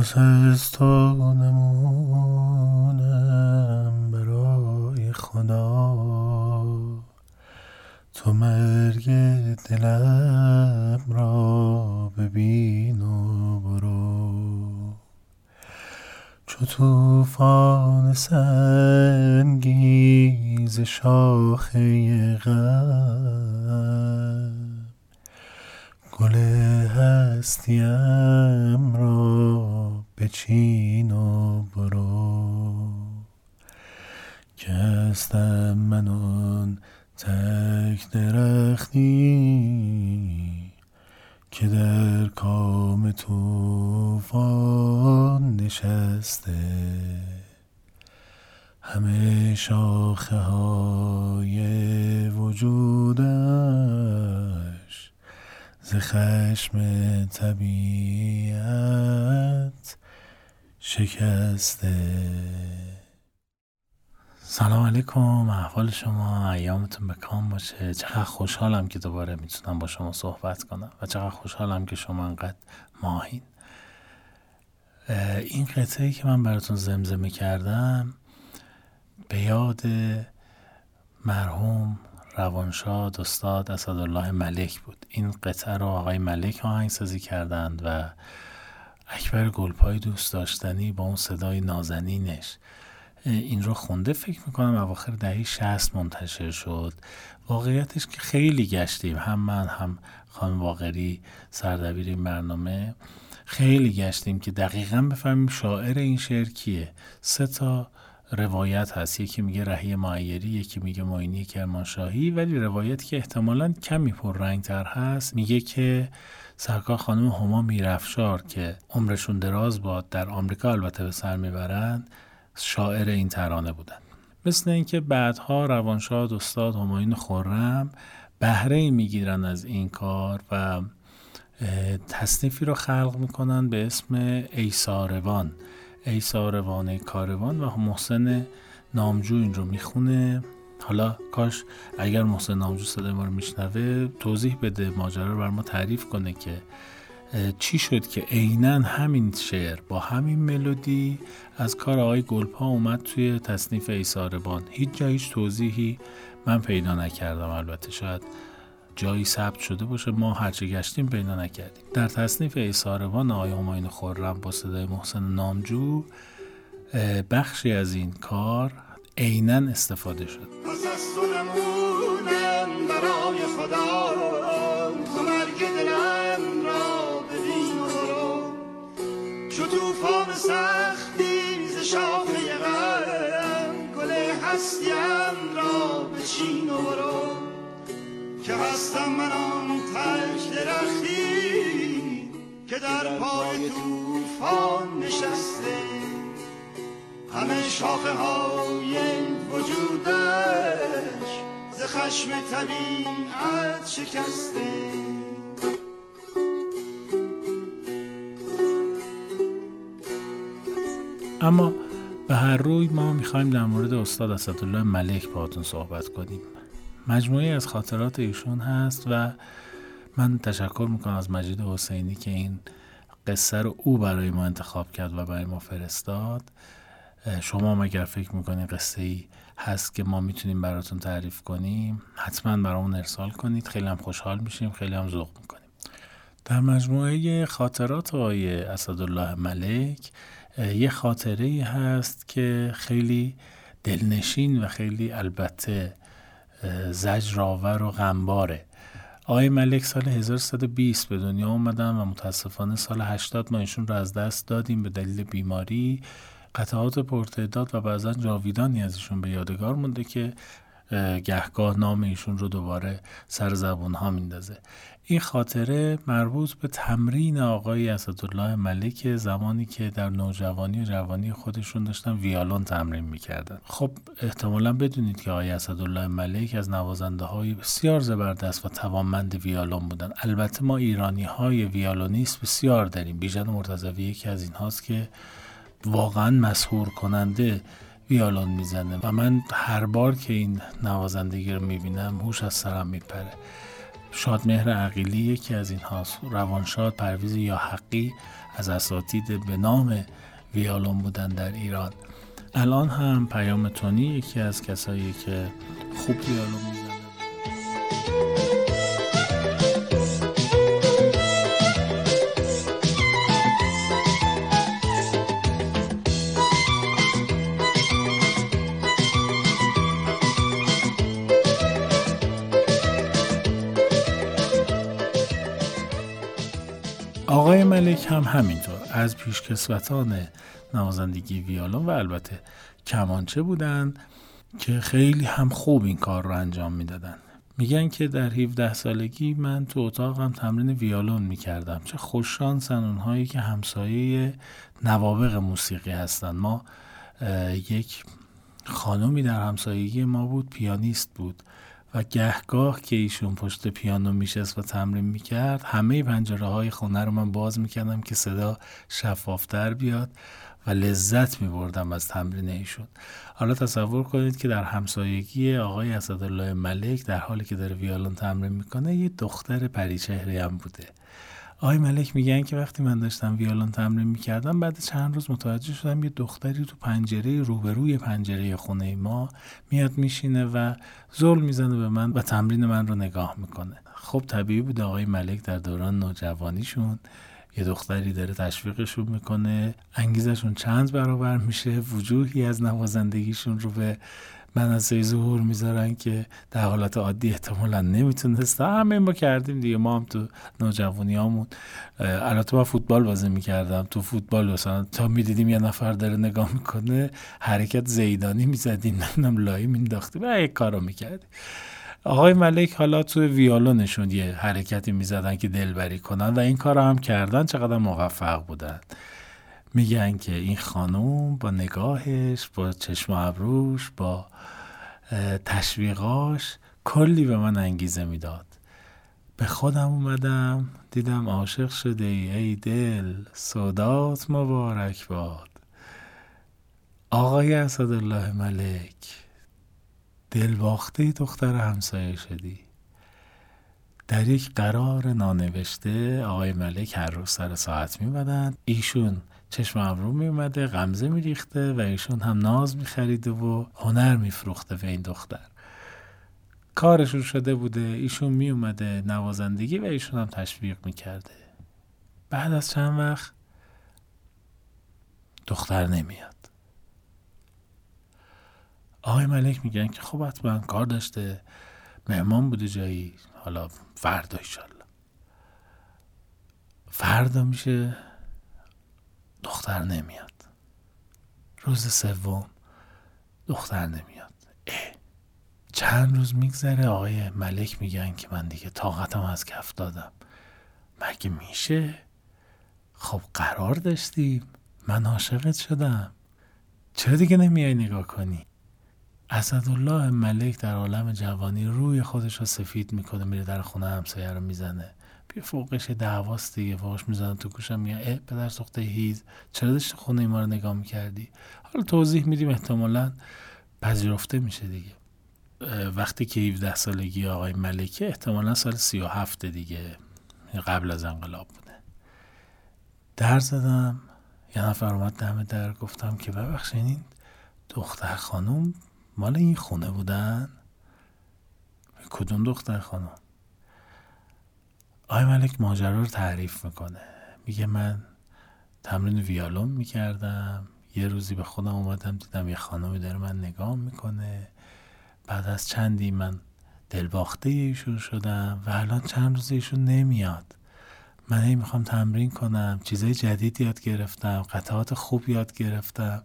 پس از تو نمونم برای خدا. تو مرگ دلم را ببین و برو. چو توفان سنگیز شاخه غم گل هستیم را بچین و برو که هستم من تک درختی که در کام توفان نشسته. همه شاخه های وجودش ز خشم طبیعت شکسته. سلام علیکم. احوال شما ایامتون به کام باشه. چقدر خوشحالم که دوباره می‌تونم با شما صحبت کنم و چقدر خوشحالم که شما انقدر ماهین. این قطعه که من براتون زمزمه کردم به یاد مرحوم روانشاد استاد اسدالله ملک بود. این قطعه رو آقای ملک آهنگسازی کردند و اکبر گلپای دوست داشتنی با اون صدای نازنینش. این رو خونده فکر می‌کنم اواخر دهی شهست منتشر شد. واقعیتش که خیلی گشتیم. هم من هم خانم واقری سردبیر این برنامه. خیلی گشتیم که دقیقا بفهمیم شاعر این شعر کیه. سه تا روایت هست. یکی میگه رهی معیری یکی میگه معینی کرمانشاهی. ولی روایتی که احتمالا کمی تر هست میگه که سرکار خانم هما میرفشار که عمرشون دراز باد در آمریکا البته به سر می‌برند شاعر این ترانه بودند. مثل اینکه بعدها روانشاد استاد همایون خورم بهره می‌گیرن از این کار و تصنیفی رو خلق می‌کنن به اسم ایساروان ایساروان کاروان و محسن نامجو این رو می‌خونه. حالا کاش اگر محسن نامجو صدای ما رو میشنوه توضیح بده ماجرا رو بر ما تعریف کنه که چی شد که عینا همین شعر با همین ملودی از کار آقای گلپا اومد توی تصنیف ایساربان هیچ جا هیچ توضیحی من پیدا نکردم البته. شاید جایی ثبت شده باشه ما هرچه گشتیم پیدا نکردیم. در تصنیف ایساربان آقای هماین خورم با صدای محسن نامجو بخشی از این کار عینا استفاده شد. طوفان سختی ز شاخه غم گل هستیم را به چین و برو. که هستم من آن تک درختی که در پای طوفان نشسته. همه شاخه های وجودش ز خشم طبیعت شکسته. اما به هر روی ما می‌خوایم در مورد استاد اسدالله ملک باهاتون صحبت کنیم. مجموعه از خاطرات ایشون هست و من تشکر می‌کنم از مجید حسینی که این قصه رو او برای ما انتخاب کرد و برای ما فرستاد. شما هم اگر فکر می‌کنید قصه ای هست که ما می‌تونیم براتون تعریف کنیم حتما برامون ارسال کنید. خیلی هم خوشحال میشیم خیلی هم ذوق می‌کنیم. در مجموعه خاطرات آقای اسدالله ملک یه خاطره هست که خیلی دلنشین و خیلی البته زجرآور و غمباره. آقای ملک سال 1320 به دنیا اومدن و متاسفانه سال 80 ما ایشون رو از دست دادیم به دلیل بیماری. قطعات پرتعداد و بعضا جاویدانی از ایشون به یادگار مونده که گهگاه نام ایشون رو دوباره سر زبون ها میندازه. این خاطره مربوط به تمرین آقای اسدالله ملک زمانی که در نوجوانی و جوانی خودشون داشتن ویالون تمرین می‌کردن. خب احتمالا بدونید که آقای اسدالله ملک از نوازنده های بسیار زبردست و توانمند ویالون بودن. البته ما ایرانی های ویالونیست بسیار داریم. بیژن مرتضوی یکی از این هاست که واقعا مسهور کننده ویالون می‌زنه و من هر بار که این نوازندگی رو می‌بینم هوش از سرم میپره. شادمهر عقیلی یکی از این هاست روانشاد پرویز یا حقی از اساتید به نام ویالون بودن در ایران. الان هم پیام تونی یکی از کسایی که خوب ویالون آقای ملک هم همینطور. از پیشکسوتان نوازندگی ویالون و البته کمانچه بودن که خیلی هم خوب این کار رو انجام می‌دادن. میگن که در 17 سالگی من تو اتاقم تمرین ویالون می‌کردم. چه خوششانسن اونهایی که همسایه نوابق موسیقی هستن. ما یک خانمی در همسایگی ما بود پیانیست بود. و گهگاه که ایشون پشت پیانو میشست و تمرین می‌کرد همه پنجره های خونه رو من باز می‌کردم که صدا شفافتر بیاد و لذت میبردم از تمرین ایشون. حالا تصور کنید که در همسایگی آقای اسدالله ملک در حالی که داره ویالون تمرین می‌کنه یه دختر پریچهری هم بوده. آقای ملک میگن که وقتی من داشتم ویالون تمرین می‌کردم بعد چند روز متوجه شدم یه دختری تو پنجره روبروی پنجره خونه ما میاد میشینه و زل می‌زنه به من و تمرین من رو نگاه می‌کنه. خب طبیعی بود آقای ملک در دوران نوجوانیشون یه دختری داره تشویقشون می‌کنه انگیزشون چند برابر میشه وجوهی از نوازندگیشون رو به منصه ظهور می‌ذارن که در حالت عادی احتمالا نمی‌تونست همه ما کردیم دیگه. ما هم تو نوجوانی همون البته من فوتبال بازی می‌کردم. تو فوتبال مثلا تا می‌دیدیم یه نفر داره نگاه می‌کنه حرکت زیدانی می‌زدیم. نمی‌دونم لایی مینداختیم. و یک کارو می‌کردیم آقای ملک حالا تو ویالونشون یه حرکتی می‌زدن که دلبری کنن و این کار هم کردن. چقدر موفق بودن. میگن که این خانوم با نگاهش با چشم ابروش با تشویقاش کلی به من انگیزه می‌داد. به خودم اومدم دیدم عاشق شده ای, ای دل صدات مبارک باد. آقای اسدالله ملک دل باخته دختر همسایه شدی. در یک قرار نانوشته آقای ملک هر روز سر ساعت میمدن ایشون چشم ابرو میومده غمزه میریخته و ایشون هم ناز میخریده و هنر میفروخته به این دختر. کارشون شده بوده ایشون میومده نوازندگی و ایشون هم تشویق می‌کرده. بعد از چند وقت دختر نمیاد. آقای ملک میگن که خب حتما کار داشته مهمان بوده جایی حالا فردا ایشالله. فردا میشه دختر نمیاد. روز سوم دختر نمیاد. اه. چند روز میگذره؟ آقای ملک میگن که من دیگه طاقتم از کف دادم. مگه میشه؟ خب قرار داشتیم. من عاشقت شدم. چرا دیگه نمیای نگاه کنی؟ اسدالله ملک در عالم جوانی روی خودش رو سفید می‌کنه میره در خونه همسایه رو می‌زنه. بیا فوقش دعواست دیگه فوقش می‌زنن تو گوشم. میگن اه پدر سخته هیز. چرا داشتی خونه ما رو نگاه می‌کردی؟ حالا توضیح میدیم احتمالا پذیرفته میشه دیگه. وقتی که 17 سالگی آقای ملکه احتمالا سال 37 دیگه قبل از انقلاب بوده. در زدم یه نفر اومد دم در گفتم که ببخشید این دختر خانم مال این خونه بودن؟ کدوم دختر خانم؟ آقای ملک ماجرا رو تعریف می‌کنه. میگه من تمرین ویالون می‌کردم. یه روزی به خودم اومدم دیدم یه خانمی داره من نگاه می‌کنه. بعد از چندی من دلباخته ایشون شدم و الان چند روز ایشون نمیاد. من هی می‌خوام تمرین کنم. چیزای جدید یاد گرفتم. قطعات خوب یاد گرفتم.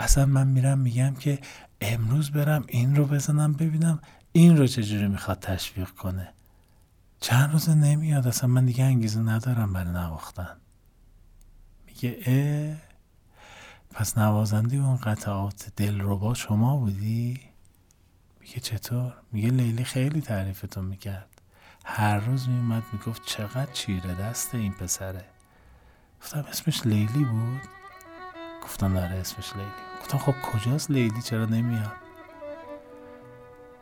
اصلا من میرم میگم که امروز برم این رو بزنم ببینم این رو چجوری می‌خواد تشویق کنه. چند روز نمیاد؟ اصلا من دیگه انگیزه ندارم برای نواختن. میگه اه پس نوازنده اون قطعات دل رو با شما بودی؟ میگه چطور؟ میگه لیلی خیلی تعریفتون می‌کرد. هر روز میومد می‌گفت چقدر چیره دست این پسره. گفتم اسمش لیلی بود؟ گفتم داره اسمش لیلی. گفتم خب کجاست لیلی؟ چرا نمیاد؟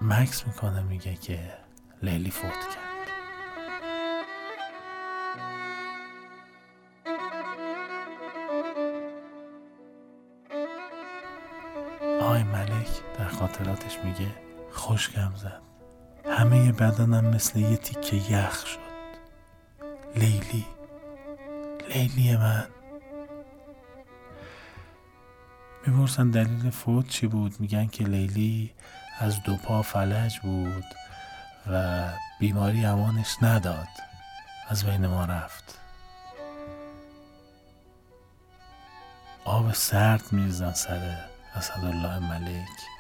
مکس می‌کنه میگه که لیلی فوت کرد. در خاطراتش میگه خوشگم زد. همه بدنم مثل یه تیکه یخ شد. لیلی لیلی من. می‌پرسن دلیل فوت چی بود؟ میگن که لیلی از دو پا فلج بود و بیماری امانش نداد. از بین ما رفت. آب سرد میریزن سر اسدالله ملک.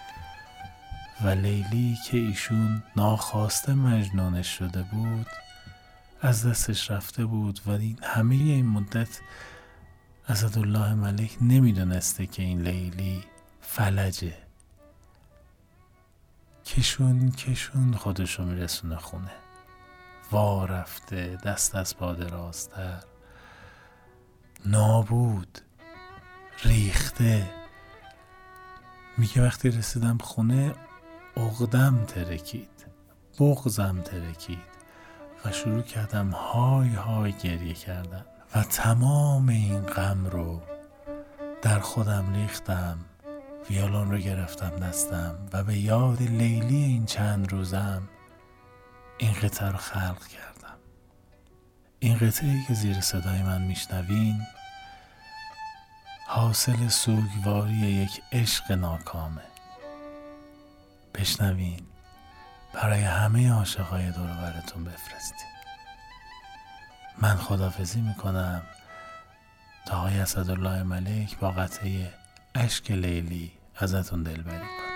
و لیلی که ایشون ناخواسته مجنونش شده بود از دستش رفته بود و این همه این مدت اسدالله ملک نمی‌دونسته که این لیلی فلجه. کشون کشون خودشو میرسونه خونه. وا رفته دست از پا درازتر نابود. ریخته. میگه وقتی رسیدم خونه عقدم ترکید بغزم ترکید و شروع کردم های های گریه کردم و تمام این غم رو در خودم ریختم ویالون رو گرفتم دستم و به یاد لیلی این چند روزم این قطعه رو خلق کردم. این قطعه که زیر صدای من میشنوین حاصل سوگواری یک عشق ناکامه. بشنوین. برای همه عاشقای دور براتون بفرستیم من خدافزی می‌کنم تا آقای اسدالله ملک با قطعه اشک لیلی ازتون دلبری کنم.